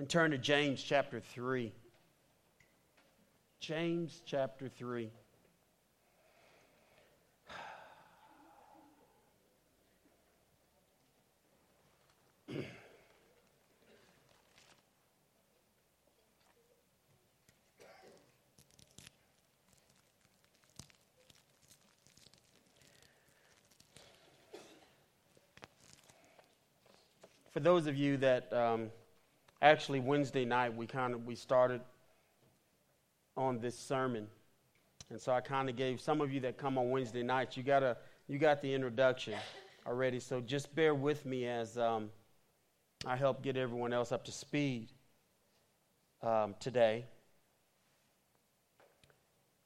And turn to James chapter 3. James chapter 3. For those of you that um, actually Wednesday night we kind of we started on this sermon, and so I kind of gave some of you that come on Wednesday nights you got a you got the introduction already. So just bear with me as um, I help get everyone else up to speed um, today.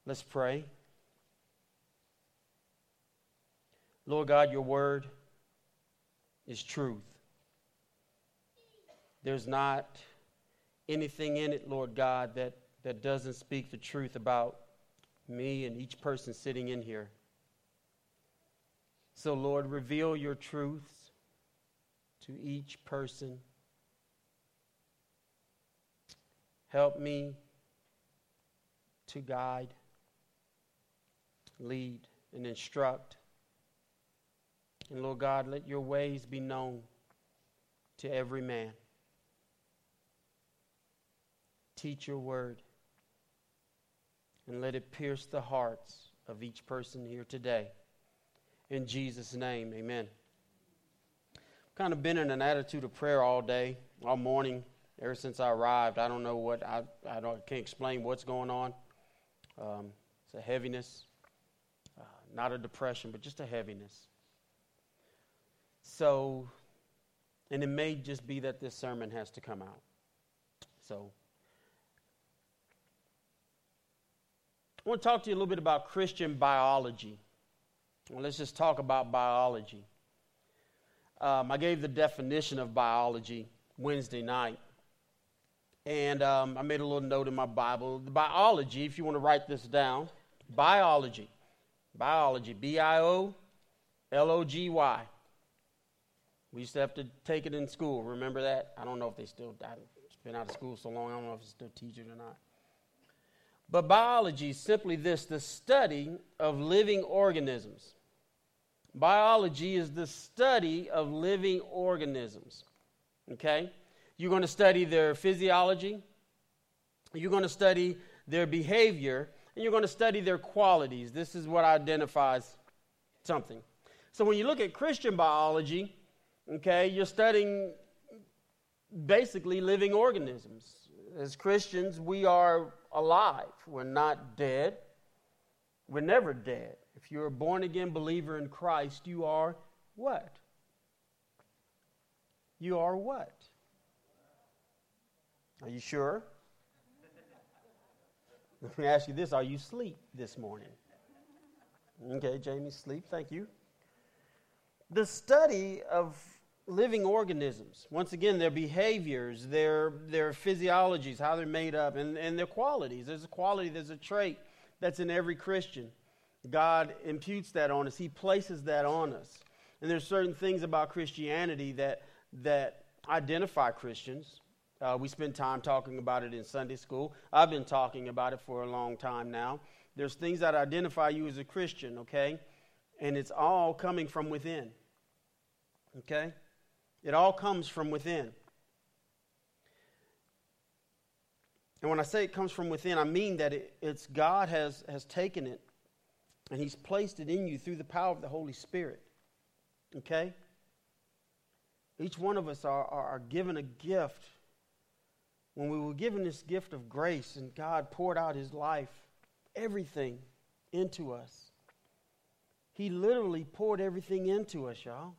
Let's pray. Lord God, your word is truth. There's not anything in it, Lord God, that, that doesn't speak the truth about me and each person sitting in here. So, Lord, reveal your truths to each person. Help me to guide, lead, and instruct. And Lord God, let your ways be known to every man. Teach your word and let it pierce the hearts of each person here today. In Jesus' name, amen. I've kind of been in an attitude of prayer all day, all morning, ever since I arrived. I don't know what, I, I don't, can't explain what's going on. Um, it's a heaviness, uh, not a depression, but just a heaviness. So, and it may just be that this sermon has to come out. So, I want to talk to you a little bit about Christian biology. Well, let's just talk about biology. Um, I gave the definition of biology Wednesday night. And um, I made a little note in my Bible. Biology, if you want to write this down, biology. Biology. B I O L O G Y. We used to have to take it in school. Remember that? I don't know if they still, I've been out of school so long, I don't know if they still teach it or not. But biology is simply this the study of living organisms. Biology is the study of living organisms. Okay? You're going to study their physiology, you're going to study their behavior, and you're going to study their qualities. This is what identifies something. So when you look at Christian biology, okay, you're studying basically living organisms. As Christians, we are alive. We're not dead. We're never dead. If you're a born again believer in Christ, you are what? You are what? Are you sure? Let me ask you this Are you asleep this morning? Okay, Jamie, sleep. Thank you. The study of living organisms. Once again, their behaviors, their, their physiologies, how they're made up, and, and their qualities. There's a quality, there's a trait that's in every Christian. God imputes that on us, He places that on us. And there's certain things about Christianity that, that identify Christians. Uh, we spend time talking about it in Sunday school. I've been talking about it for a long time now. There's things that identify you as a Christian, okay? And it's all coming from within. Okay? It all comes from within. And when I say it comes from within, I mean that it, it's God has, has taken it and He's placed it in you through the power of the Holy Spirit. Okay? Each one of us are, are, are given a gift. When we were given this gift of grace and God poured out His life, everything into us, He literally poured everything into us, y'all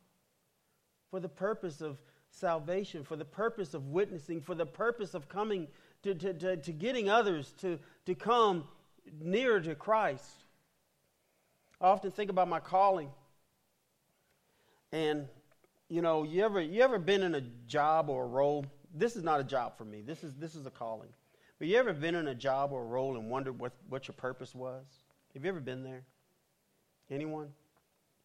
for the purpose of salvation, for the purpose of witnessing, for the purpose of coming to, to, to, to getting others to, to come nearer to Christ. I often think about my calling. And, you know, you ever, you ever been in a job or a role? This is not a job for me. This is, this is a calling. But you ever been in a job or a role and wondered what, what your purpose was? Have you ever been there? Anyone?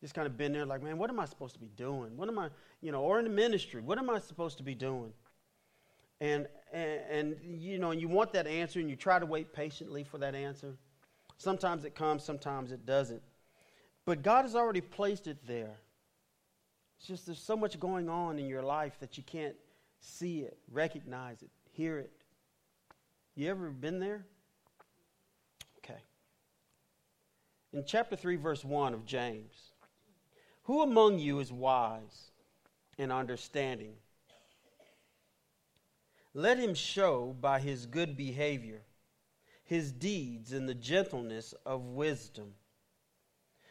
Just kind of been there like, man, what am I supposed to be doing? What am I, you know, or in the ministry, what am I supposed to be doing? And, and, and, you know, you want that answer and you try to wait patiently for that answer. Sometimes it comes, sometimes it doesn't. But God has already placed it there. It's just there's so much going on in your life that you can't see it, recognize it, hear it. You ever been there? Okay. In chapter 3, verse 1 of James, who among you is wise and understanding? Let him show by his good behavior his deeds in the gentleness of wisdom.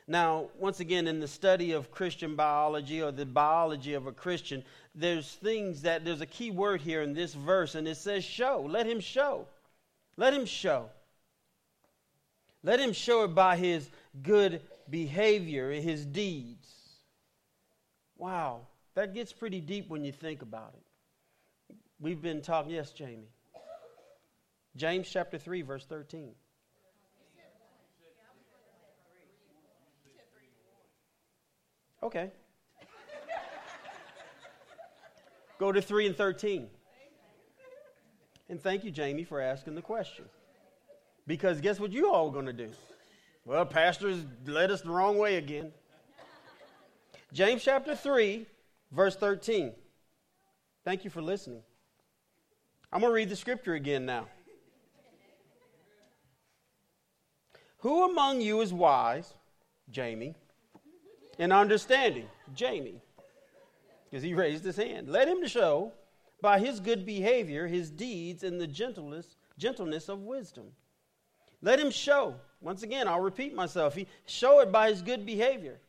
Now, once again, in the study of Christian biology or the biology of a Christian, there's things that there's a key word here in this verse, and it says show. Let him show. Let him show. Let him show it by his good behavior, his deeds. Wow, that gets pretty deep when you think about it. We've been talking, yes, Jamie. James chapter 3, verse 13. Okay. Go to 3 and 13. And thank you, Jamie, for asking the question. Because guess what you all going to do? Well, pastors led us the wrong way again. James chapter 3, verse 13. Thank you for listening. I'm going to read the scripture again now. Who among you is wise? Jamie And understanding, Jamie, because he raised his hand. Let him show by his good behavior his deeds in the gentleness, gentleness of wisdom. Let him show. Once again, I'll repeat myself. He show it by his good behavior.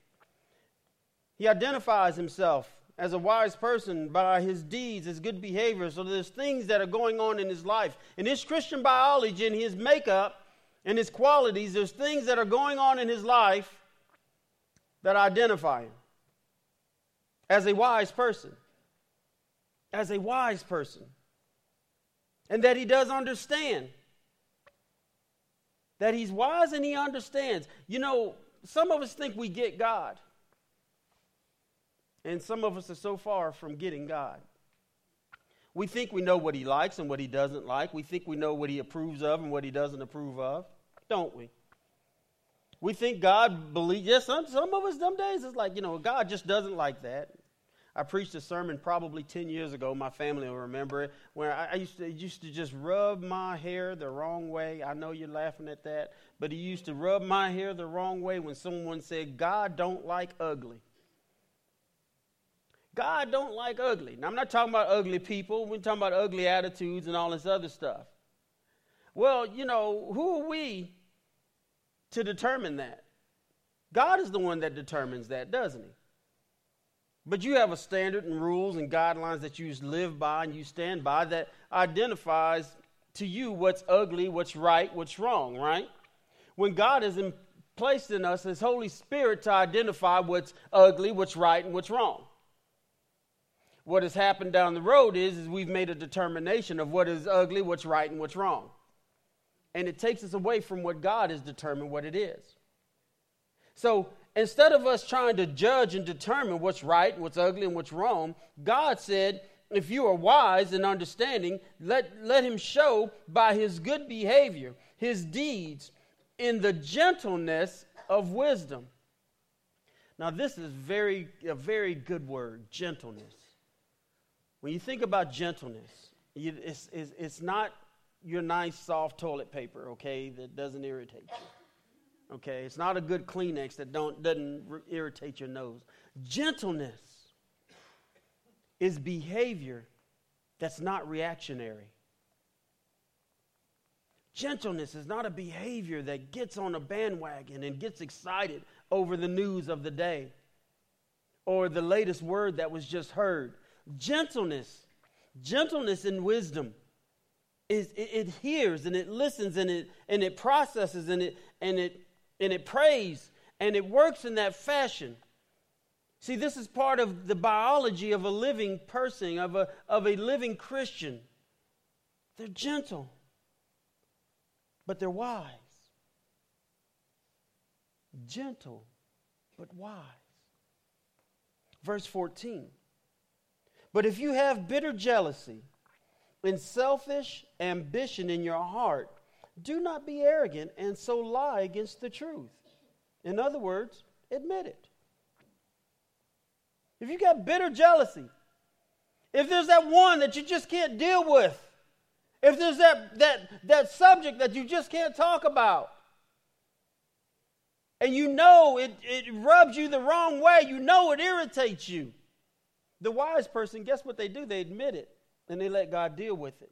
He identifies himself as a wise person by his deeds, his good behavior. So there's things that are going on in his life. In his Christian biology, in his makeup, and his qualities, there's things that are going on in his life that identify him as a wise person. As a wise person. And that he does understand. That he's wise and he understands. You know, some of us think we get God. And some of us are so far from getting God. We think we know what he likes and what he doesn't like. We think we know what he approves of and what he doesn't approve of, don't we? We think God believes, yes, some, some of us, some days, it's like, you know, God just doesn't like that. I preached a sermon probably 10 years ago. My family will remember it, where I, I used, to, used to just rub my hair the wrong way. I know you're laughing at that, but he used to rub my hair the wrong way when someone said, God don't like ugly. God don't like ugly. Now, I'm not talking about ugly people. We're talking about ugly attitudes and all this other stuff. Well, you know, who are we to determine that. God is the one that determines that, doesn't he? But you have a standard and rules and guidelines that you live by and you stand by that identifies to you what's ugly, what's right, what's wrong, right? When God has placed in us His Holy Spirit to identify what's ugly, what's right, and what's wrong. What has happened down the road is, is we've made a determination of what is ugly, what's right, and what's wrong and it takes us away from what God has determined what it is. So instead of us trying to judge and determine what's right, what's ugly, and what's wrong, God said, if you are wise and understanding, let, let him show by his good behavior, his deeds, in the gentleness of wisdom. Now, this is very a very good word, gentleness. When you think about gentleness, it's, it's, it's not your nice soft toilet paper, okay, that doesn't irritate you. Okay, it's not a good Kleenex that don't doesn't irritate your nose. Gentleness is behavior that's not reactionary. Gentleness is not a behavior that gets on a bandwagon and gets excited over the news of the day or the latest word that was just heard. Gentleness, gentleness and wisdom it, it hears and it listens and it, and it processes and it, and, it, and it prays and it works in that fashion. See, this is part of the biology of a living person, of a, of a living Christian. They're gentle, but they're wise. Gentle, but wise. Verse 14. But if you have bitter jealousy, and selfish ambition in your heart, do not be arrogant and so lie against the truth. In other words, admit it. If you got bitter jealousy, if there's that one that you just can't deal with, if there's that, that, that subject that you just can't talk about, and you know it, it rubs you the wrong way, you know it irritates you. The wise person, guess what they do? They admit it and they let God deal with it.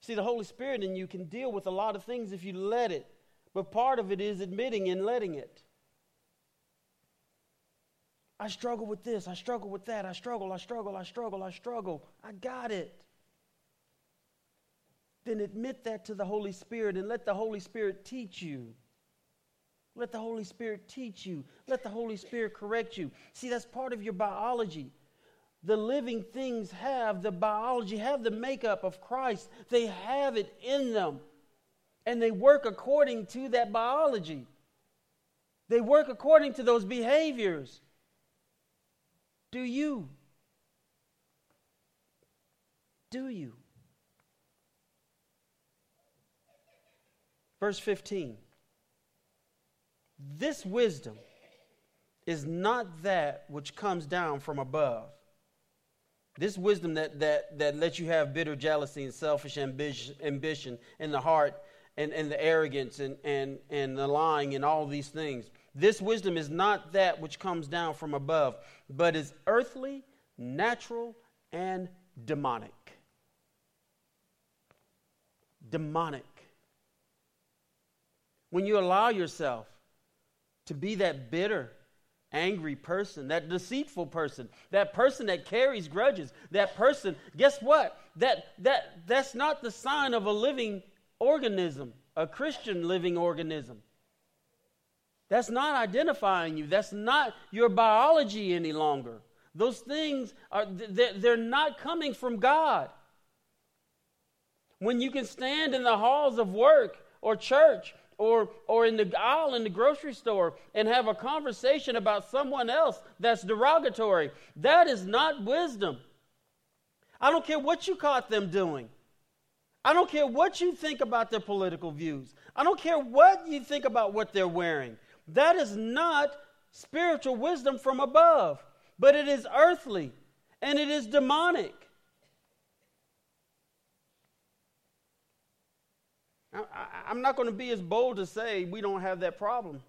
See, the Holy Spirit in you can deal with a lot of things if you let it, but part of it is admitting and letting it. I struggle with this, I struggle with that, I struggle, I struggle, I struggle, I struggle. I got it. Then admit that to the Holy Spirit and let the Holy Spirit teach you. Let the Holy Spirit teach you. Let the Holy Spirit correct you. See, that's part of your biology. The living things have the biology, have the makeup of Christ. They have it in them. And they work according to that biology. They work according to those behaviors. Do you? Do you? Verse 15. This wisdom is not that which comes down from above. This wisdom that, that, that lets you have bitter jealousy and selfish ambition, ambition in the heart and, and the arrogance and, and, and the lying and all these things. This wisdom is not that which comes down from above, but is earthly, natural, and demonic. Demonic. When you allow yourself to be that bitter, angry person, that deceitful person, that person that carries grudges, that person, guess what? That that that's not the sign of a living organism, a Christian living organism. That's not identifying you. That's not your biology any longer. Those things are they're not coming from God. When you can stand in the halls of work or church or, or in the aisle in the grocery store and have a conversation about someone else that's derogatory. That is not wisdom. I don't care what you caught them doing. I don't care what you think about their political views. I don't care what you think about what they're wearing. That is not spiritual wisdom from above, but it is earthly and it is demonic. I, am not going to be as bold to say we don't have that problem.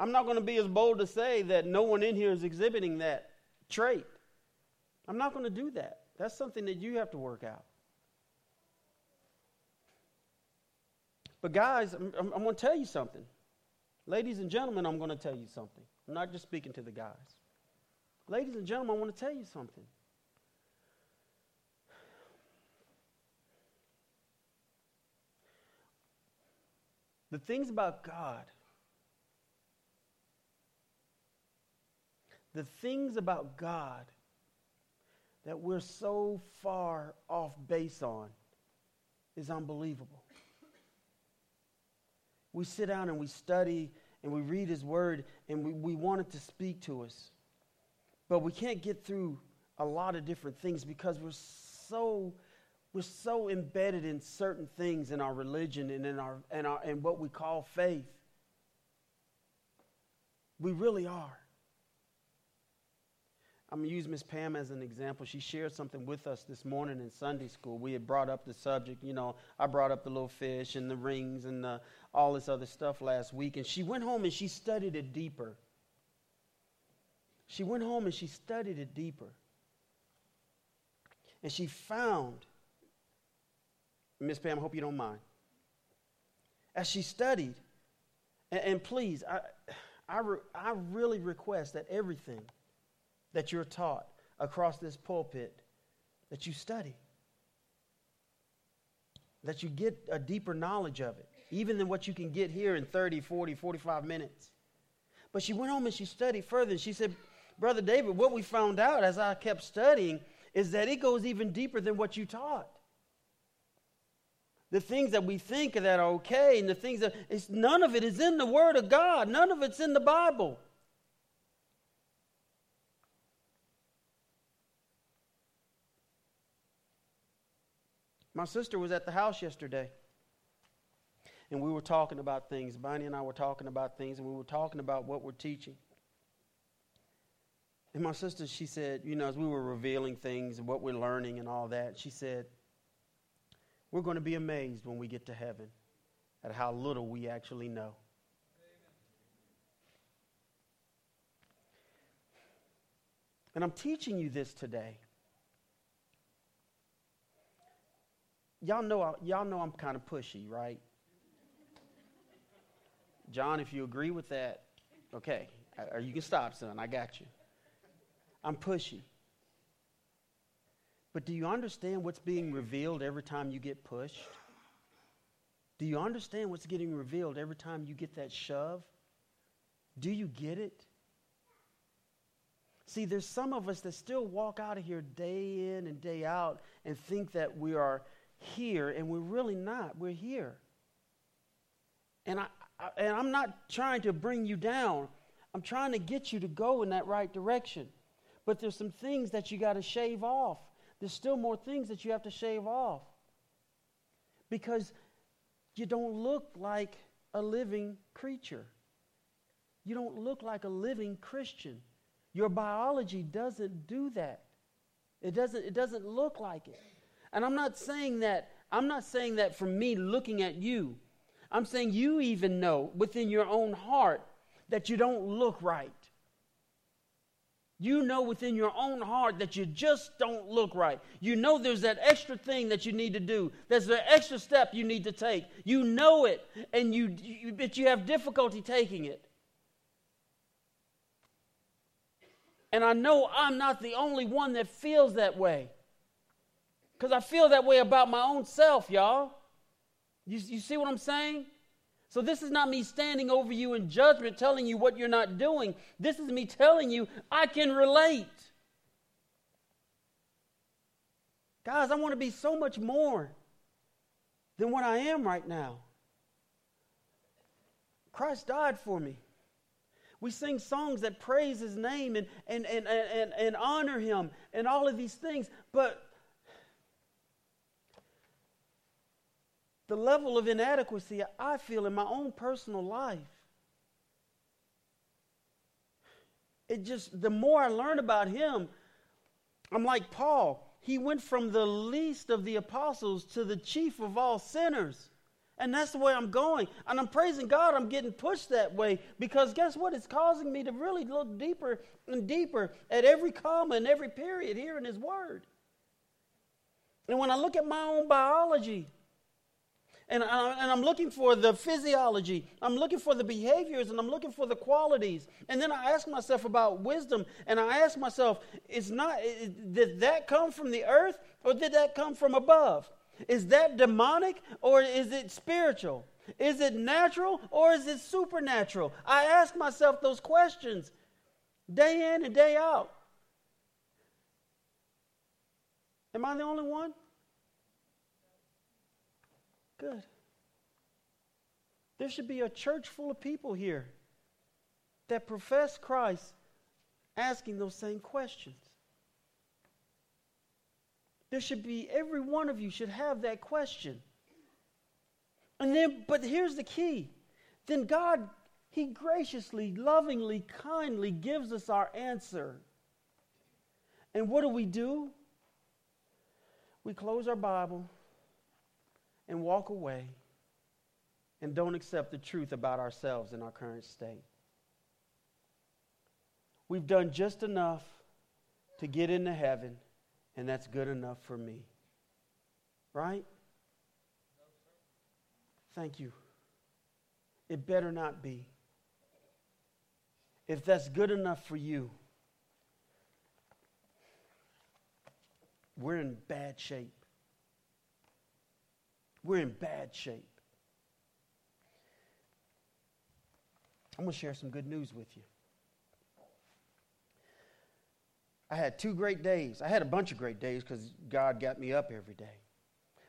I'm not going to be as bold to say that no one in here is exhibiting that trait. I'm not going to do that. That's something that you have to work out. But, guys, I'm, I'm, I'm going to tell you something. Ladies and gentlemen, I'm going to tell you something. I'm not just speaking to the guys. Ladies and gentlemen, I want to tell you something. The things about God, the things about God that we're so far off base on is unbelievable. We sit down and we study and we read His Word and we, we want it to speak to us. But we can't get through a lot of different things because we're so we're so embedded in certain things in our religion and in our and our and what we call faith. We really are. I'm going to use Miss Pam as an example. She shared something with us this morning in Sunday school. We had brought up the subject, you know, I brought up the little fish and the rings and the, all this other stuff last week. And she went home and she studied it deeper. She went home and she studied it deeper. And she found Miss Pam, I hope you don't mind. As she studied, and, and please, I, I, re, I really request that everything that you're taught across this pulpit, that you study, that you get a deeper knowledge of it, even than what you can get here in 30, 40, 45 minutes. But she went home and she studied further, and she said, Brother David, what we found out as I kept studying is that it goes even deeper than what you taught the things that we think that are okay and the things that it's, none of it is in the word of god none of it's in the bible My sister was at the house yesterday. And we were talking about things. Bonnie and I were talking about things, and we were talking about what we're teaching. And my sister, she said, you know, as we were revealing things and what we're learning and all that, she said, we're going to be amazed when we get to heaven at how little we actually know. And I'm teaching you this today. Y'all know, y'all know I'm kind of pushy, right? John, if you agree with that, okay. Or you can stop, son. I got you. I'm pushy. But do you understand what's being revealed every time you get pushed? Do you understand what's getting revealed every time you get that shove? Do you get it? See, there's some of us that still walk out of here day in and day out and think that we are here, and we're really not. We're here. And, I, I, and I'm not trying to bring you down, I'm trying to get you to go in that right direction. But there's some things that you got to shave off. There's still more things that you have to shave off. Because you don't look like a living creature. You don't look like a living Christian. Your biology doesn't do that. It doesn't, it doesn't look like it. And I'm not saying that, I'm not saying that from me looking at you. I'm saying you even know within your own heart that you don't look right. You know within your own heart that you just don't look right. You know there's that extra thing that you need to do. There's an extra step you need to take. You know it, and you, you but you have difficulty taking it. And I know I'm not the only one that feels that way. Because I feel that way about my own self, y'all. You, you see what I'm saying? So, this is not me standing over you in judgment, telling you what you're not doing. This is me telling you I can relate. Guys, I want to be so much more than what I am right now. Christ died for me. We sing songs that praise his name and, and, and, and, and honor him and all of these things. But the level of inadequacy I feel in my own personal life. It just, the more I learn about him, I'm like Paul. He went from the least of the apostles to the chief of all sinners. And that's the way I'm going. And I'm praising God, I'm getting pushed that way because guess what? It's causing me to really look deeper and deeper at every comma and every period here in His Word. And when I look at my own biology, and, I, and I'm looking for the physiology, I'm looking for the behaviors, and I'm looking for the qualities. And then I ask myself about wisdom, and I ask myself, is not, did that come from the earth or did that come from above? Is that demonic or is it spiritual? Is it natural or is it supernatural? I ask myself those questions day in and day out. Am I the only one? Good. There should be a church full of people here that profess Christ asking those same questions. There should be, every one of you should have that question. And then, but here's the key. Then God, He graciously, lovingly, kindly gives us our answer. And what do we do? We close our Bible and walk away and don't accept the truth about ourselves in our current state. We've done just enough to get into heaven, and that's good enough for me. Right? Thank you. It better not be. If that's good enough for you, we're in bad shape. We're in bad shape. I'm going to share some good news with you. I had two great days. I had a bunch of great days because God got me up every day.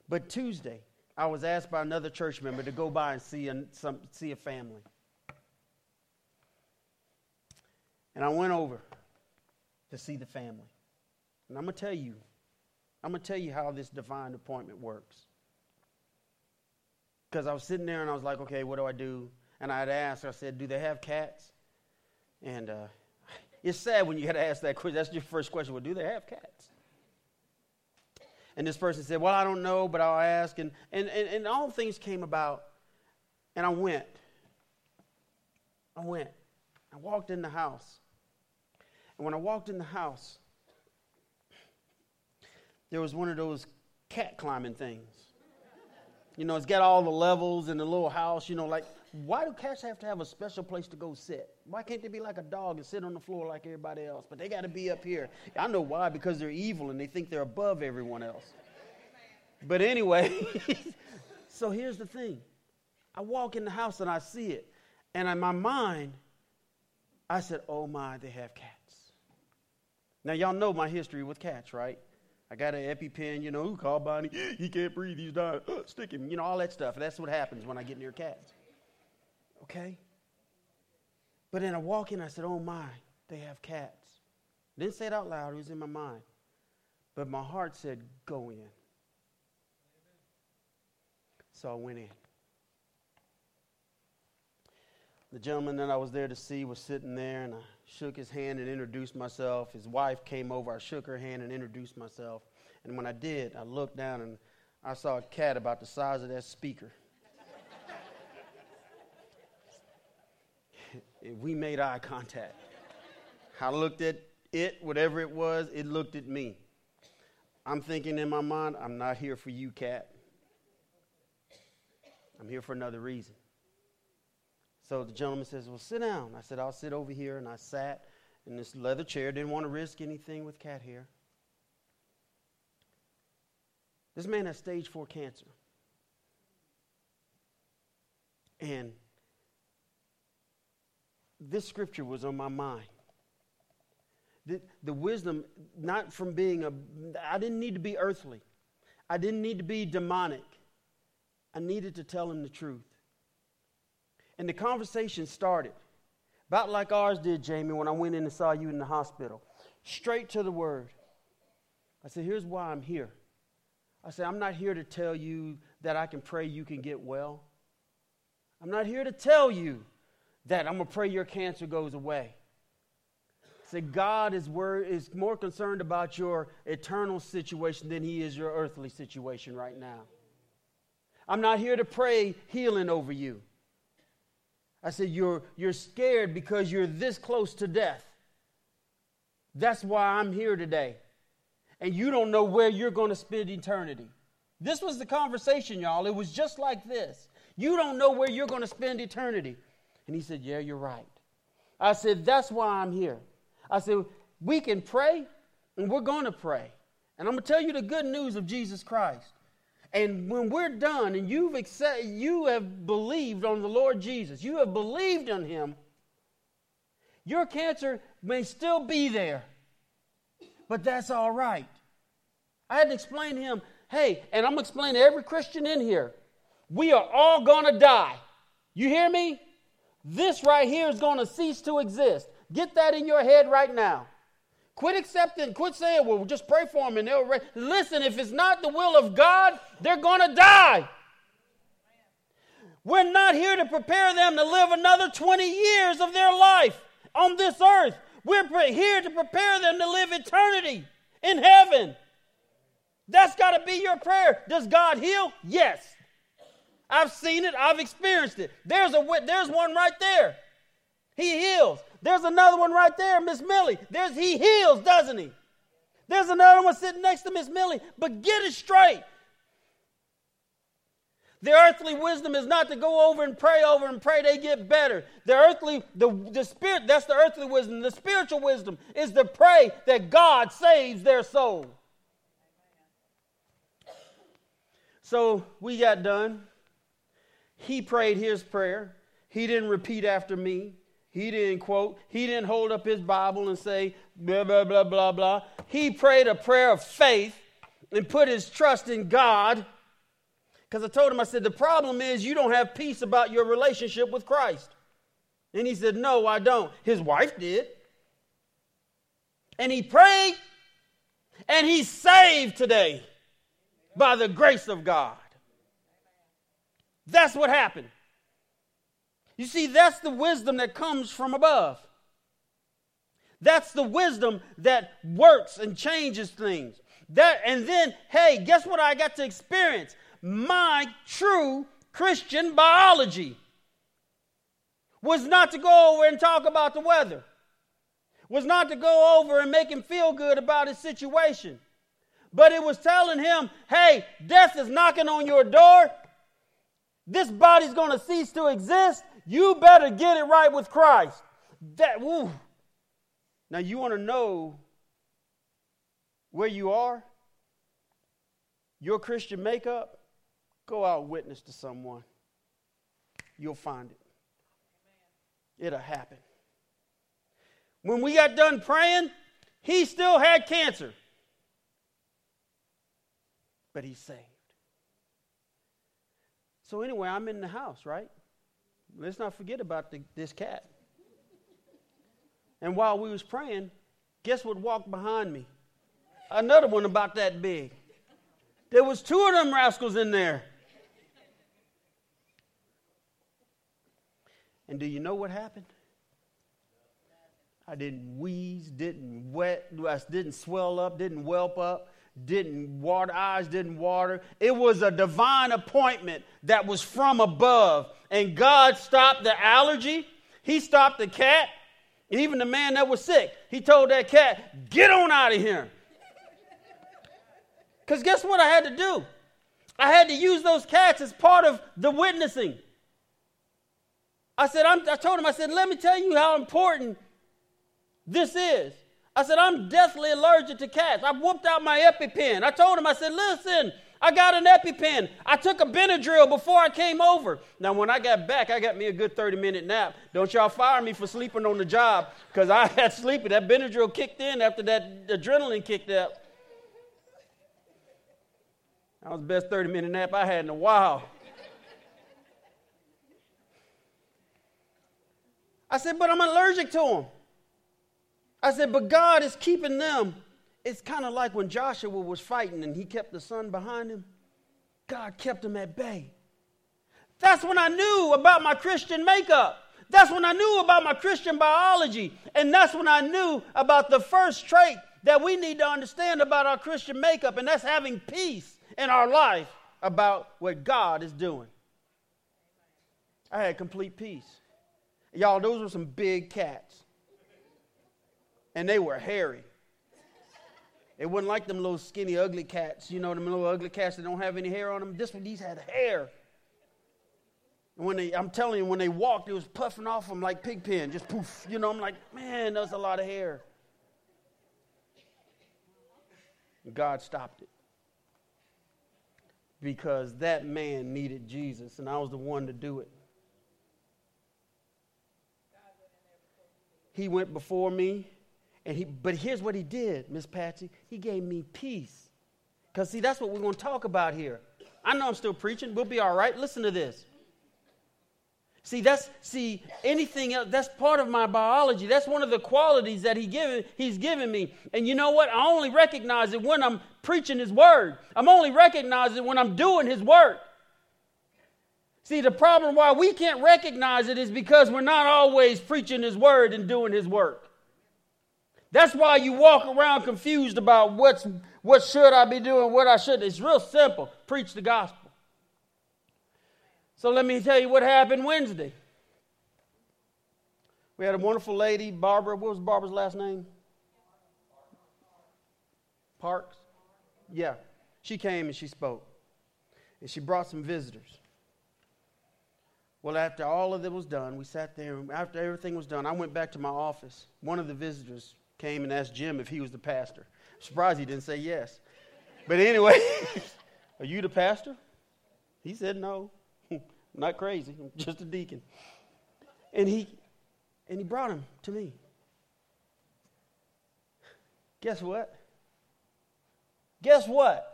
But Tuesday, I was asked by another church member to go by and see a, some, see a family. And I went over to see the family. And I'm going to tell you, I'm going to tell you how this divine appointment works. Because I was sitting there and I was like, okay, what do I do? And I'd ask, I said, do they have cats? And uh, it's sad when you had to ask that question. That's your first question. Well, do they have cats? And this person said, well, I don't know, but I'll ask. And, and, and, and all things came about. And I went. I went. I walked in the house. And when I walked in the house, there was one of those cat climbing things. You know, it's got all the levels in the little house, you know, like why do cats have to have a special place to go sit? Why can't they be like a dog and sit on the floor like everybody else? But they got to be up here. I know why, because they're evil and they think they're above everyone else. But anyway, so here's the thing I walk in the house and I see it. And in my mind, I said, oh my, they have cats. Now, y'all know my history with cats, right? I got an EpiPen, you know, who called Bonnie? He can't breathe, he's dying. Uh, stick him, you know, all that stuff. That's what happens when I get near cats. Okay? But then I walk in, I said, oh my, they have cats. Didn't say it out loud, it was in my mind. But my heart said, go in. So I went in. The gentleman that I was there to see was sitting there, and I shook his hand and introduced myself. His wife came over. I shook her hand and introduced myself. And when I did, I looked down and I saw a cat about the size of that speaker. we made eye contact. I looked at it, whatever it was, it looked at me. I'm thinking in my mind, I'm not here for you, cat. I'm here for another reason. So the gentleman says, Well, sit down. I said, I'll sit over here. And I sat in this leather chair, didn't want to risk anything with cat hair. This man has stage four cancer. And this scripture was on my mind. The, the wisdom, not from being a, I didn't need to be earthly. I didn't need to be demonic. I needed to tell him the truth. And the conversation started about like ours did, Jamie, when I went in and saw you in the hospital. Straight to the word. I said, Here's why I'm here. I said, I'm not here to tell you that I can pray you can get well. I'm not here to tell you that I'm going to pray your cancer goes away. I said, God is, is more concerned about your eternal situation than he is your earthly situation right now. I'm not here to pray healing over you. I said, you're, you're scared because you're this close to death. That's why I'm here today. And you don't know where you're going to spend eternity. This was the conversation, y'all. It was just like this. You don't know where you're going to spend eternity. And he said, Yeah, you're right. I said, That's why I'm here. I said, We can pray, and we're going to pray. And I'm going to tell you the good news of Jesus Christ. And when we're done and you've accept, you have believed on the Lord Jesus, you have believed on him, your cancer may still be there. But that's all right. I had to explain to him, hey, and I'm going to explain to every Christian in here, we are all going to die. You hear me? This right here is going to cease to exist. Get that in your head right now. Quit accepting, quit saying, well, just pray for them and they'll. Listen, if it's not the will of God, they're going to die. We're not here to prepare them to live another 20 years of their life on this earth. We're here to prepare them to live eternity in heaven. That's got to be your prayer. Does God heal? Yes. I've seen it, I've experienced it. There's a there's one right there. He heals. There's another one right there, Miss Millie. There's he heals, doesn't he? There's another one sitting next to Miss Millie. But get it straight. The earthly wisdom is not to go over and pray over and pray they get better. The earthly, the, the spirit, that's the earthly wisdom. The spiritual wisdom is to pray that God saves their soul. So we got done. He prayed his prayer. He didn't repeat after me. He didn't quote. He didn't hold up his Bible and say, blah, blah, blah, blah, blah. He prayed a prayer of faith and put his trust in God. Because I told him, I said, the problem is you don't have peace about your relationship with Christ. And he said, No, I don't. His wife did. And he prayed. And he's saved today by the grace of God. That's what happened. You see, that's the wisdom that comes from above. That's the wisdom that works and changes things. That and then, hey, guess what I got to experience? My true Christian biology was not to go over and talk about the weather. Was not to go over and make him feel good about his situation. But it was telling him, hey, death is knocking on your door. This body's going to cease to exist. You better get it right with Christ. That, woo. Now, you want to know where you are? Your Christian makeup? Go out witness to someone. You'll find it. It'll happen. When we got done praying, he still had cancer. But he's saved. So, anyway, I'm in the house, right? Let's not forget about the, this cat. And while we was praying, guess what walked behind me? Another one about that big. There was two of them rascals in there. And do you know what happened? I didn't wheeze, didn't wet, I didn't swell up, didn't whelp up, didn't water, eyes didn't water. It was a divine appointment that was from above. And God stopped the allergy. He stopped the cat. Even the man that was sick, he told that cat, get on out of here. Because guess what I had to do? I had to use those cats as part of the witnessing. I said, I'm, I told him, I said, let me tell you how important this is. I said, I'm deathly allergic to cats. I whooped out my EpiPen. I told him, I said, listen, I got an EpiPen. I took a Benadryl before I came over. Now, when I got back, I got me a good 30 minute nap. Don't y'all fire me for sleeping on the job because I had sleepy. That Benadryl kicked in after that adrenaline kicked up. That was the best 30 minute nap I had in a while. I said, but I'm allergic to them. I said, but God is keeping them. It's kind of like when Joshua was fighting and he kept the sun behind him. God kept him at bay. That's when I knew about my Christian makeup. That's when I knew about my Christian biology. And that's when I knew about the first trait that we need to understand about our Christian makeup, and that's having peace in our life about what God is doing. I had complete peace. Y'all, those were some big cats. And they were hairy. It wasn't like them little skinny, ugly cats. You know, them little ugly cats that don't have any hair on them. This one, these had hair. And when they, I'm telling you, when they walked, it was puffing off them like pig pen, just poof. You know, I'm like, man, that's a lot of hair. God stopped it because that man needed Jesus, and I was the one to do it. He went before me, and he, but here's what he did, Miss Patsy. He gave me peace. Because, see, that's what we're going to talk about here. I know I'm still preaching. We'll be all right. Listen to this. See, that's see anything else. That's part of my biology. That's one of the qualities that he given, he's given me. And you know what? I only recognize it when I'm preaching his word. I'm only recognizing it when I'm doing his work. See, the problem why we can't recognize it is because we're not always preaching his word and doing his work. That's why you walk around confused about what's what should I be doing, what I should. It's real simple. Preach the gospel. So let me tell you what happened Wednesday. We had a wonderful lady, Barbara. What was Barbara's last name? Parks? Yeah. She came and she spoke. And she brought some visitors. Well, after all of it was done, we sat there, after everything was done, I went back to my office. One of the visitors came and asked Jim if he was the pastor. I'm surprised he didn't say yes. But anyway, are you the pastor? He said no not crazy, I'm just a deacon. And he and he brought him to me. Guess what? Guess what?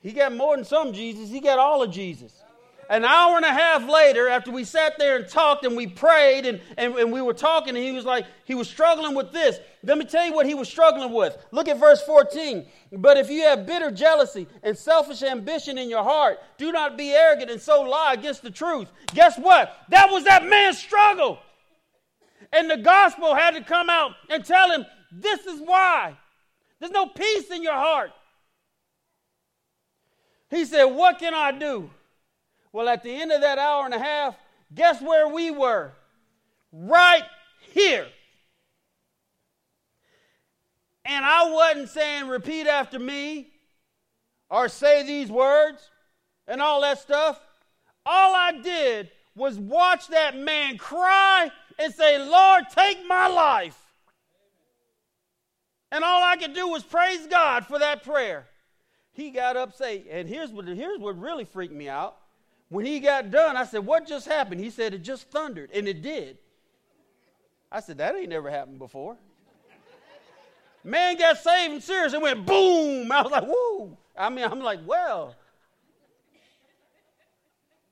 He got more than some Jesus, he got all of Jesus. An hour and a half later, after we sat there and talked and we prayed and, and, and we were talking, and he was like, he was struggling with this. Let me tell you what he was struggling with. Look at verse 14. But if you have bitter jealousy and selfish ambition in your heart, do not be arrogant and so lie against the truth. Guess what? That was that man's struggle. And the gospel had to come out and tell him, this is why. There's no peace in your heart. He said, What can I do? Well, at the end of that hour and a half, guess where we were? Right here. And I wasn't saying, repeat after me or say these words and all that stuff. All I did was watch that man cry and say, Lord, take my life. And all I could do was praise God for that prayer. He got up, say, and here's what, here's what really freaked me out. When he got done, I said, What just happened? He said, It just thundered, and it did. I said, That ain't never happened before. Man got saved and serious and went boom. I was like, Woo. I mean, I'm like, Well.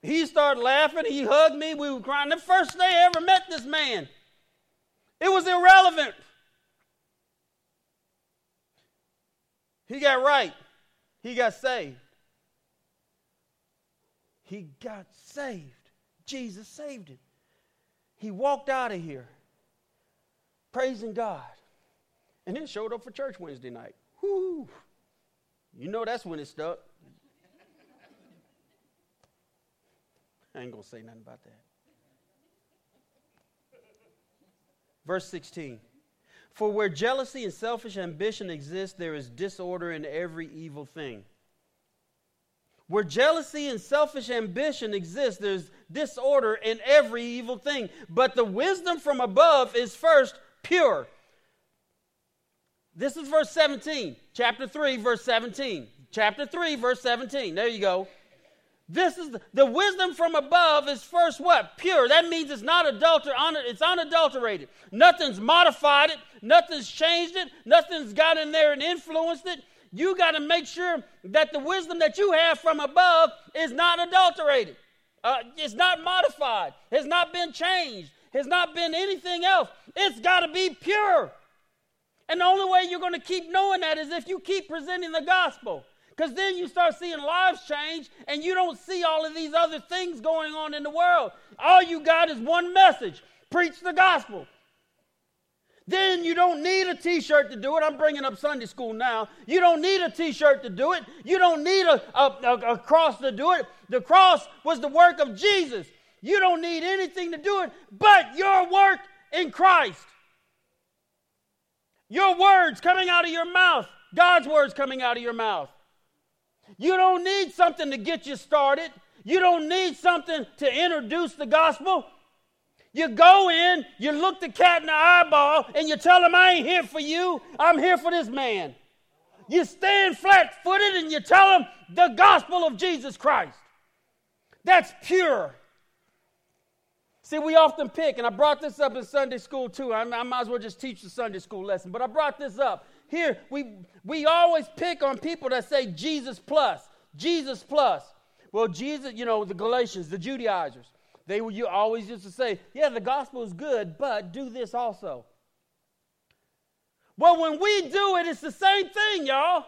He started laughing. He hugged me. We were crying. The first day I ever met this man, it was irrelevant. He got right. He got saved. He got saved. Jesus saved him. He walked out of here praising God and then showed up for church Wednesday night. Whoo! You know that's when it stuck. I ain't going to say nothing about that. Verse 16. For where jealousy and selfish ambition exist, there is disorder in every evil thing. Where jealousy and selfish ambition exist, there's disorder in every evil thing. But the wisdom from above is first pure. This is verse 17, chapter 3, verse 17. Chapter 3, verse 17. There you go. This is the, the, wisdom from above is first what? Pure. That means it's not adulter, it's unadulterated. Nothing's modified it, nothing's changed it, nothing's got in there and influenced it. You got to make sure that the wisdom that you have from above is not adulterated. Uh, it's not modified, has not been changed, has not been anything else. It's got to be pure. And the only way you're going to keep knowing that is if you keep presenting the gospel. Because then you start seeing lives change and you don't see all of these other things going on in the world. All you got is one message preach the gospel. Then you don't need a t shirt to do it. I'm bringing up Sunday school now. You don't need a t shirt to do it. You don't need a, a, a, cross to do it. The cross was the work of Jesus. You don't need anything to do it but your work in Christ. Your words coming out of your mouth, God's words coming out of your mouth. You don't need something to get you started. You don't need something to introduce the gospel. You go in, you look the cat in the eyeball, and you tell him, I ain't here for you, I'm here for this man. You stand flat footed and you tell him the gospel of Jesus Christ. That's pure. See, we often pick, and I brought this up in Sunday school too. I, I might as well just teach the Sunday school lesson, but I brought this up. Here, we, we always pick on people that say Jesus plus, Jesus plus. Well, Jesus, you know, the Galatians, the Judaizers, they would you always used to say, yeah, the gospel is good, but do this also. Well, when we do it, it's the same thing, y'all.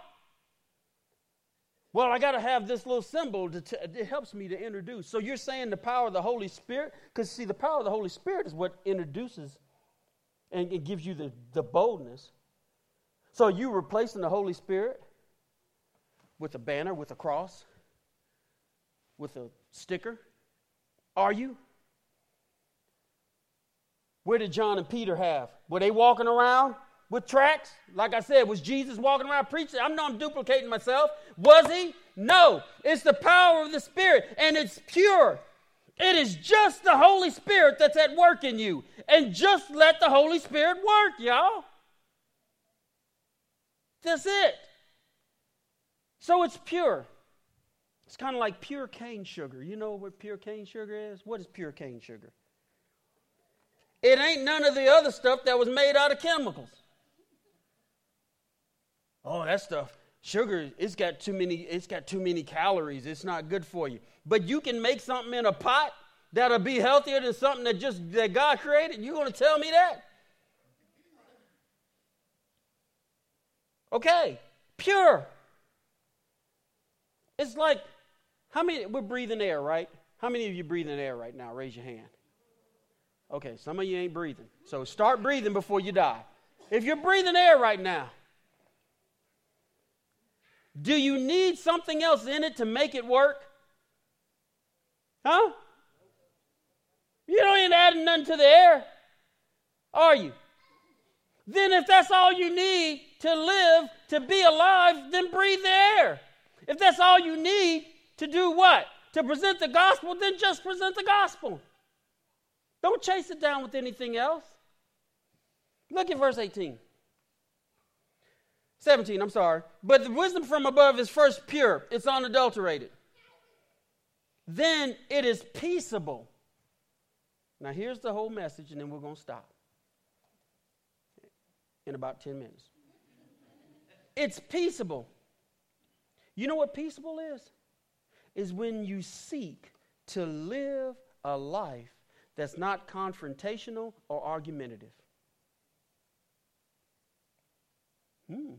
Well, I got to have this little symbol. To t- it helps me to introduce. So you're saying the power of the Holy Spirit? Because, see, the power of the Holy Spirit is what introduces and it gives you the, the boldness. So you replacing the Holy Spirit with a banner, with a cross, with a sticker? Are you? Where did John and Peter have? Were they walking around with tracts? Like I said, was Jesus walking around preaching? I'm not duplicating myself. Was he? No. It's the power of the Spirit, and it's pure. It is just the Holy Spirit that's at work in you. And just let the Holy Spirit work, y'all. That's it. So it's pure. It's kind of like pure cane sugar. You know what pure cane sugar is? What is pure cane sugar? It ain't none of the other stuff that was made out of chemicals. Oh, that stuff. sugar it's got too many it's got too many calories it's not good for you but you can make something in a pot that'll be healthier than something that just that god created you to tell me that okay pure it's like how many we're breathing air right how many of you breathing air right now raise your hand okay some of you ain't breathing so start breathing before you die if you're breathing air right now do you need something else in it to make it work? Huh? You don't ain't adding nothing to the air, are you? Then, if that's all you need to live, to be alive, then breathe the air. If that's all you need to do what? To present the gospel, then just present the gospel. Don't chase it down with anything else. Look at verse 18. 17, I'm sorry. But the wisdom from above is first pure, it's unadulterated. Then it is peaceable. Now, here's the whole message, and then we're going to stop in about 10 minutes. It's peaceable. You know what peaceable is? Is when you seek to live a life that's not confrontational or argumentative. Hmm.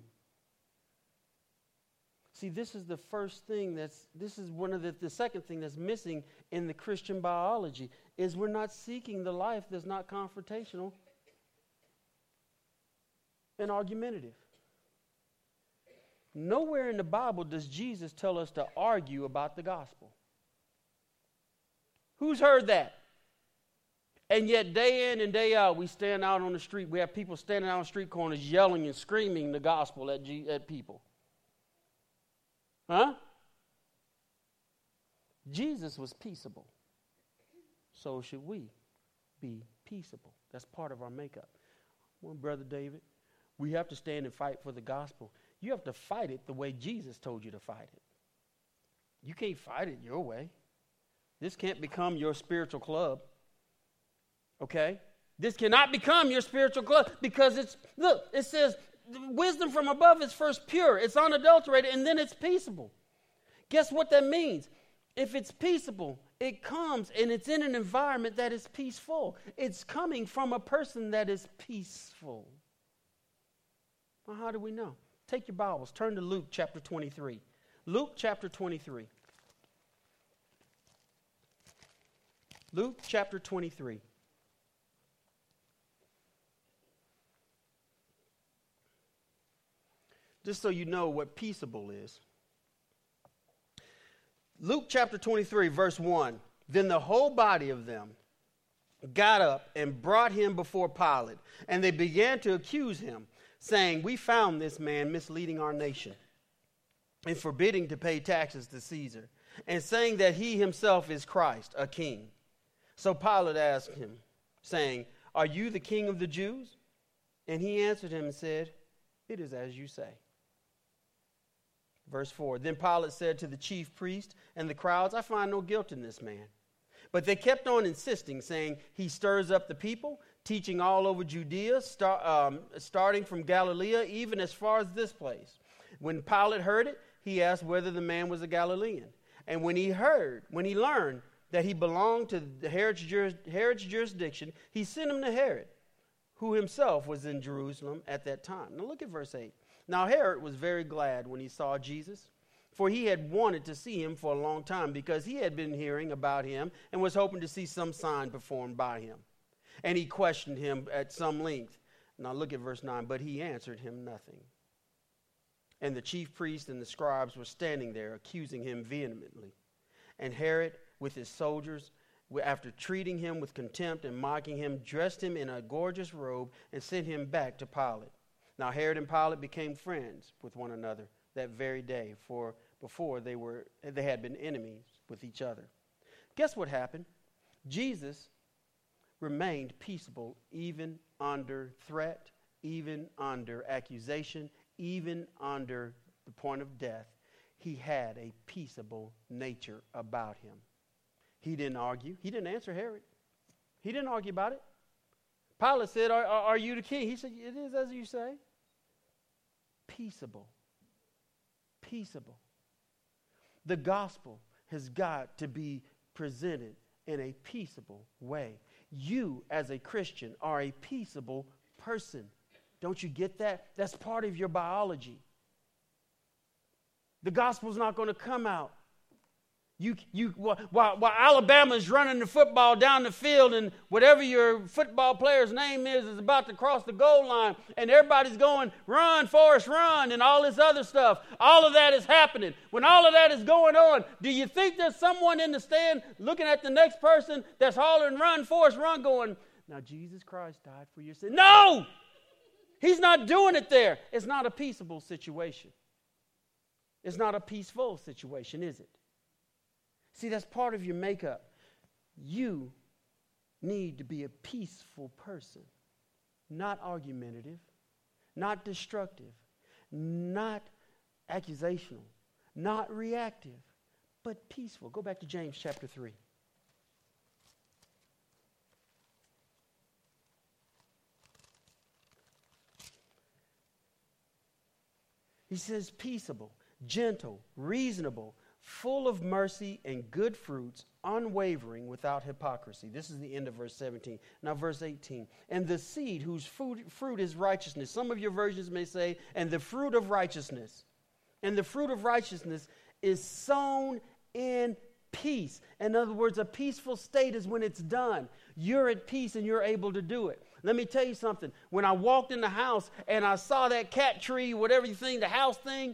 See, this is the first thing that's, this is one of the, the second thing that's missing in the Christian biology, is we're not seeking the life that's not confrontational and argumentative. Nowhere in the Bible does Jesus tell us to argue about the gospel. Who's heard that? And yet, day in and day out, we stand out on the street. We have people standing out on street corners yelling and screaming the gospel at, G- at people. Huh? Jesus was peaceable. So should we be peaceable. That's part of our makeup. Well, Brother David, we have to stand and fight for the gospel. You have to fight it the way Jesus told you to fight it. You can't fight it your way. This can't become your spiritual club. Okay? This cannot become your spiritual club because it's, look, it says wisdom from above is first pure, it's unadulterated, and then it's peaceable. Guess what that means? If it's peaceable, it comes and it's in an environment that is peaceful. It's coming from a person that is peaceful. Well, how do we know? Take your Bibles, turn to Luke chapter 23. Luke chapter 23. Luke chapter 23. just so you know what peaceable is. Luke chapter 23, verse 1 Then the whole body of them got up and brought him before Pilate, and they began to accuse him, saying, We found this man misleading our nation and forbidding to pay taxes to Caesar, and saying that he himself is Christ, a king. So Pilate asked him, saying, Are you the king of the Jews? And he answered him and said, It is as you say. Verse 4 Then Pilate said to the chief priest and the crowds, I find no guilt in this man. But they kept on insisting, saying, He stirs up the people, teaching all over Judea, start, um, starting from Galilee, even as far as this place. When Pilate heard it, he asked whether the man was a Galilean. And when he heard, when he learned that he belonged to Herod's, juris, Herod's jurisdiction, he sent him to Herod, who himself was in Jerusalem at that time. Now look at verse 8. Now Herod was very glad when he saw Jesus, for he had wanted to see him for a long time because he had been hearing about him and was hoping to see some sign performed by him. And he questioned him at some length. Now look at verse 9. But he answered him nothing. And the chief priests and the scribes were standing there, accusing him vehemently. And Herod, with his soldiers, after treating him with contempt and mocking him, dressed him in a gorgeous robe and sent him back to Pilate. Now Herod and Pilate became friends with one another that very day, for before they were they had been enemies with each other. Guess what happened? Jesus remained peaceable even under threat, even under accusation, even under the point of death. He had a peaceable nature about him. He didn't argue. He didn't answer Herod. He didn't argue about it. Pilate said, are, are, you the king? He said, It is as you say. Peaceable. peaceable. The gospel has got to be presented in a peaceable way. You, as a Christian, are a peaceable person. Don't you get that? That's part of your biology. The gospel's not going to come out you, you, while, while Alabama's running the football down the field and whatever your football player's name is is about to cross the goal line and everybody's going, run, Forrest, run, and all this other stuff. All of that is happening. When all of that is going on, do you think there's someone in the stand looking at the next person that's hollering, run, Forrest, run, going, now Jesus Christ died for your sin? No! He's not doing it there. It's not a peaceable situation. It's not a peaceful situation, is it? See, that's part of your makeup. You need to be a peaceful person, not argumentative, not destructive, not accusational, not reactive, but peaceful. Go back to James chapter 3. He says, peaceable, gentle, reasonable full of mercy and good fruits, unwavering without hypocrisy. This is the end of verse 17. Now, verse 18. And the seed whose fruit, fruit is righteousness. Some of your versions may say, and the fruit of righteousness. And the fruit of righteousness is sown in peace. In other words, a peaceful state is when it's done. You're at peace and you're able to do it. Let me tell you something. When I walked in the house and I saw that cat tree, whatever you think, the house thing,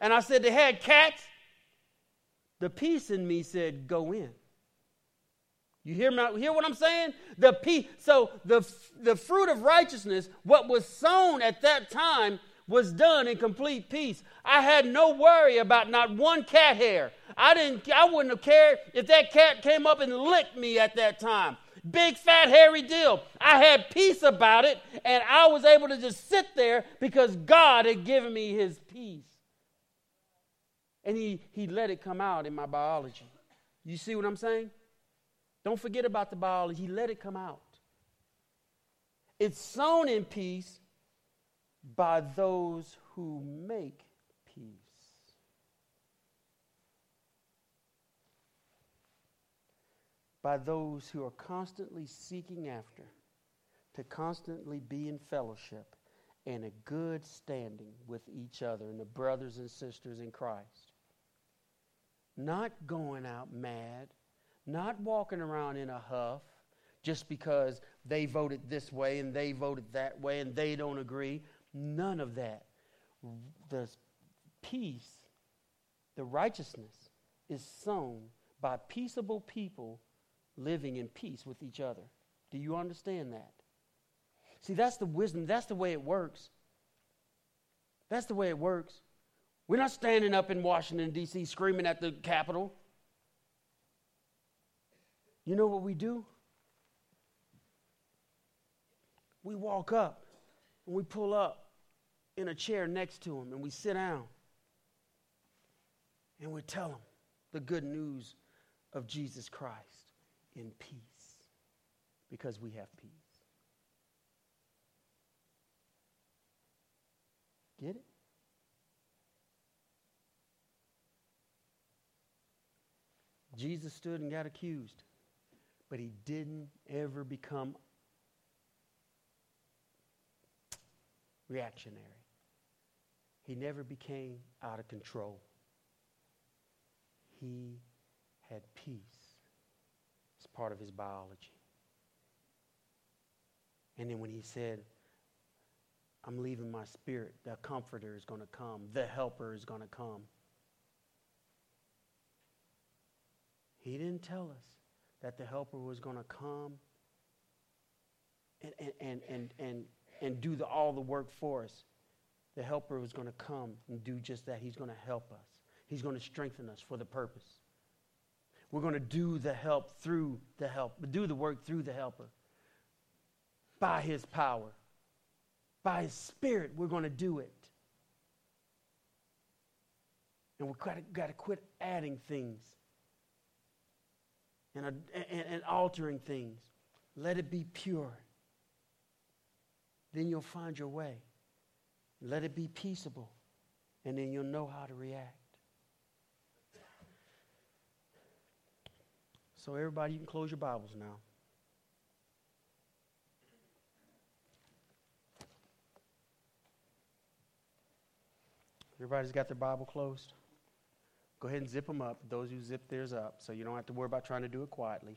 and I said they had cats, the peace in me said, Go in. You hear, my, hear what I'm saying? The peace. So the, the fruit of righteousness, what was sown at that time, was done in complete peace. I had no worry about not one cat hair. I didn't. I wouldn't have cared if that cat came up and licked me at that time. Big fat hairy deal. I had peace about it, and I was able to just sit there because God had given me His peace and he, he let it come out in my biology. You see what I'm saying? Don't forget about the biology. He let it come out. It's sown in peace by those who make peace. By those who are constantly seeking after, to constantly be in fellowship and a good standing with each other and the brothers and sisters in Christ not going out mad, not walking around in a huff just because they voted this way and they voted that way and they don't agree. None of that. The peace, the righteousness is sown by peaceable people living in peace with each other. Do you understand that? See, that's the wisdom. That's the way it works. That's the way it works. We're not standing up in Washington, D.C., screaming at the Capitol. You know what we do? We walk up and we pull up in a chair next to him and we sit down and we tell him the good news of Jesus Christ in peace because we have peace. Get it? Jesus stood and got accused, but he didn't ever become reactionary. He never became out of control. He had peace. It's part of his biology. And then when he said, I'm leaving my spirit, the comforter is going to come, the helper is going to come. He didn't tell us that the helper was going to come and, and, and, and, and, do the, all the work for us. The helper was going to come and do just that. He's going to help us, He's going to strengthen us for the purpose. We're going to do the help through the help, do the work through the helper by His power. By His Spirit, we're going to do it. And we've got to quit adding things and, and, and altering things. Let it be pure. Then you'll find your way. Let it be peaceable. and then you'll know how to react. So, everybody, you can close your Bibles now. Everybody's got their Bible closed? Go ahead and zip them up, those who zip theirs up, so you don't have to worry about trying to do it quietly.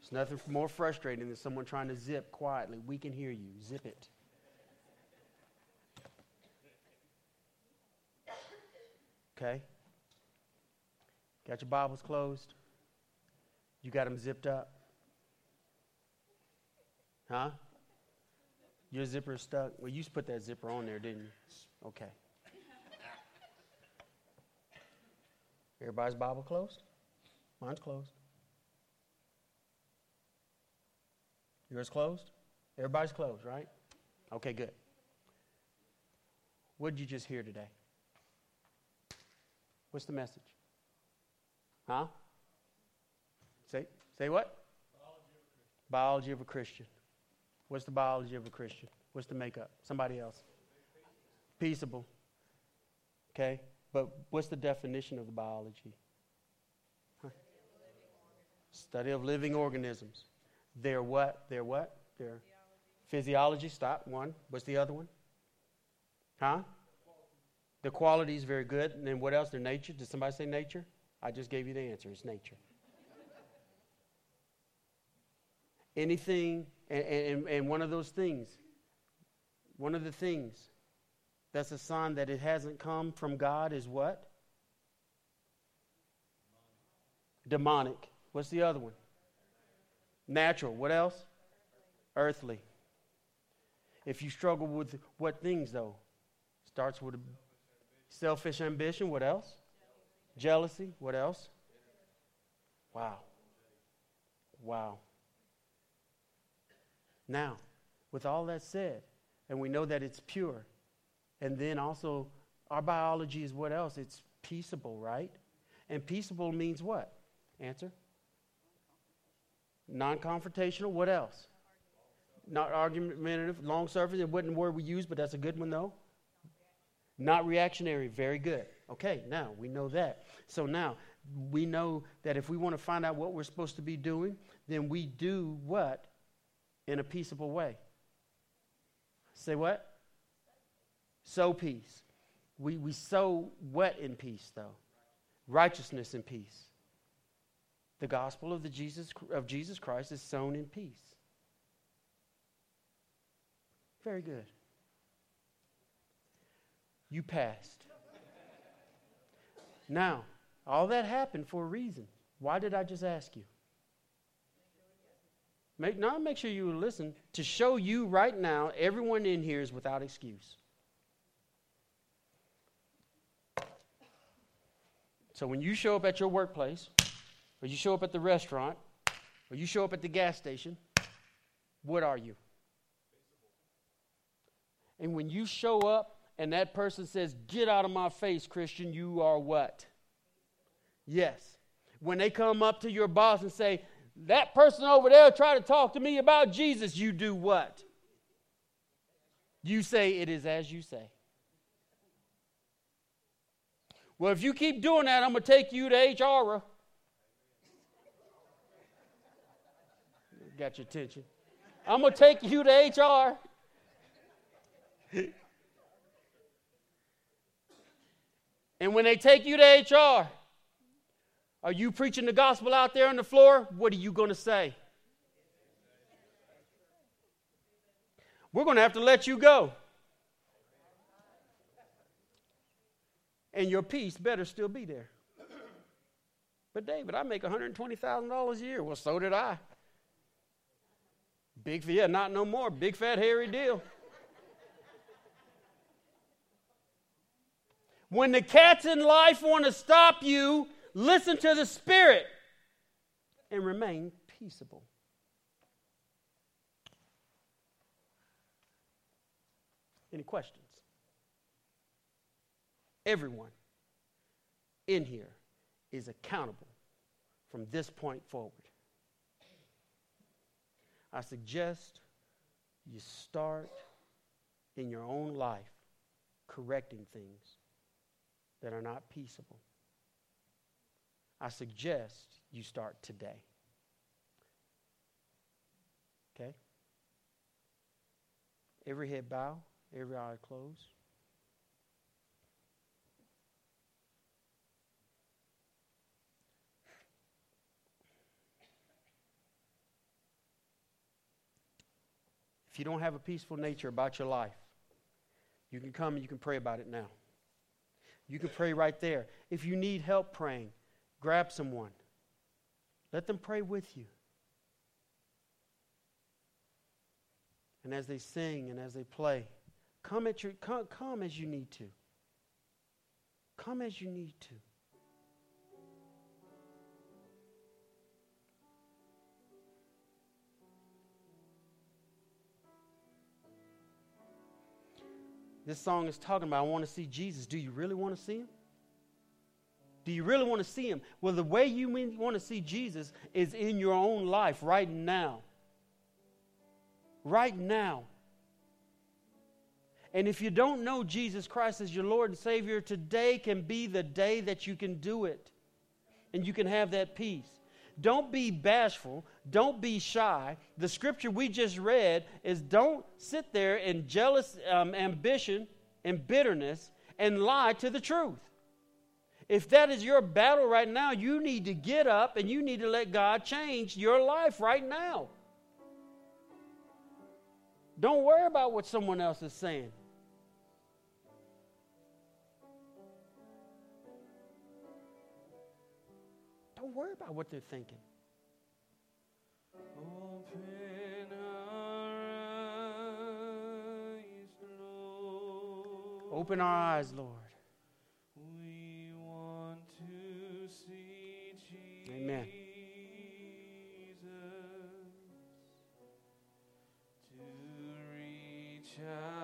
There's nothing more frustrating than someone trying to zip quietly. We can hear you. Zip it. Okay? Got your Bibles closed? You got them zipped up? Huh? Your zipper stuck? Well, you to put that zipper on there, didn't you? Okay. Everybody's Bible closed? Mine's closed. Yours closed? Everybody's closed, right? Okay, good. What did you just hear today? What's the message? Huh? Say, say what? Biology of a Christian. What's the biology of a Christian? What's the makeup? Somebody else. Peaceable. Okay? But what's the definition of the biology? Study of living organisms. They're what? They're what? Their physiology. Stop. One. What's the other one? Huh? The quality is very good. And then what else? Their nature. Did somebody say nature? I just gave you the answer. It's nature. Anything, and, and, and one of those things, one of the things that's a sign that it hasn't come from God is what? Demonic. What's the other one? Natural. What else? Earthly. If you struggle with what things, though? Starts with selfish ambition. What else? Jealousy. What else? Wow. Wow. Now, with all that said, and we know that it's pure, and then also our biology is what else? It's peaceable, right? And peaceable means what? Answer? Non confrontational. What else? Not argumentative, long suffering. It wasn't the word we used, but that's a good one, though. Not reactionary. Very good. Okay, now we know that. So now we know that if we want to find out what we're supposed to be doing, then we do what? In a peaceable way. Say what? Sow peace. We, we sow what in peace, though? Righteousness and peace. The gospel of, the Jesus, of Jesus Christ is sown in peace. Very good. You passed. Now, all that happened for a reason. Why did I just ask you? Make, not make sure you listen. To show you right now, everyone in here is without excuse. So when you show up at your workplace, or you show up at the restaurant, or you show up at the gas station, what are you? And when you show up and that person says, Get out of my face, Christian, you are what? Yes. When they come up to your boss and say, That person over there tried to talk to me about Jesus, you do what? You say, It is as you say. Well, if you keep doing that, I'm going to take you to HR. Got your attention. I'm going to take you to HR. and when they take you to HR, are you preaching the gospel out there on the floor? What are you going to say? We're going to have to let you go. And your peace better still be there. But David, I make $120,000 a year. Well, so did I. Big, yeah, not no more. Big fat hairy deal. When the cats in life want to stop you, listen to the Spirit and remain peaceable. Any questions? Everyone in here is accountable from this point forward. I suggest you start in your own life correcting things that are not peaceable. I suggest you start today. Okay? Every head bow, every eye closed. You don't have a peaceful nature about your life, you can come and you can pray about it now. You can pray right there. If you need help praying, grab someone. Let them pray with you. And as they sing and as they play, come at your come, come as you need to. Come as you need to. This song is talking about I want to see Jesus. Do you really want to see him? Do you really want to see him? Well, the way you want to see Jesus is in your own life right now. Right now. And if you don't know Jesus Christ as your Lord and Savior, today can be the day that you can do it. And you can have that peace. Don't be bashful. Don't be shy. The scripture we just read is don't sit there in jealous um, ambition and bitterness and lie to the truth. If that is your battle right now, you need to get up and you need to let God change your life right now. Don't worry about what someone else is saying. Don't worry about what they're thinking. Open our eyes, Lord. We want to see Jesus. Amen. To reach out.